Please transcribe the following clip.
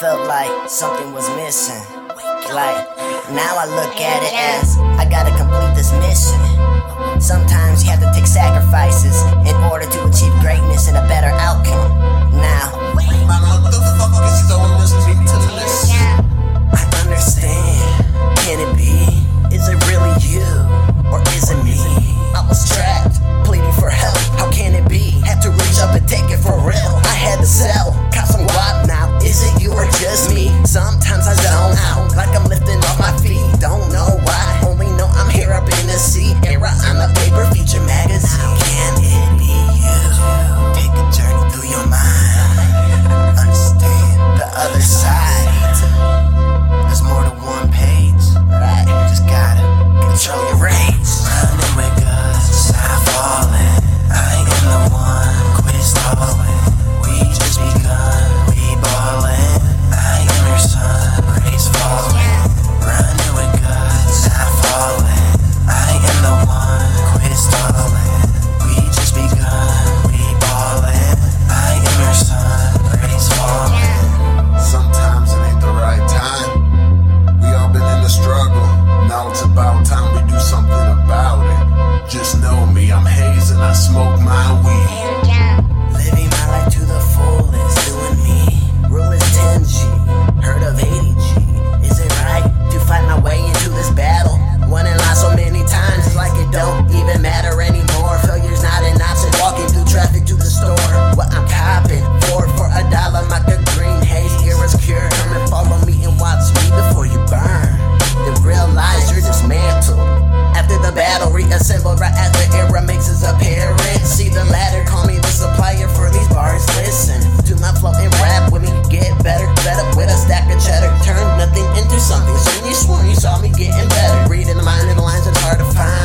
felt like something was missing. Like, now I look at it as I gotta complete this mission. Sometimes you have to take sacrifices in order to achieve. down like I'm lifting off my feet. Don't the battle, reassembled right as the era makes its appearance. See the ladder, call me the supplier for these bars. Listen to my flow and rap with me, get better. better with a stack of cheddar, turn nothing into something. Soon you swore you saw me getting better. Reading the mind of the lines, it's hard to find.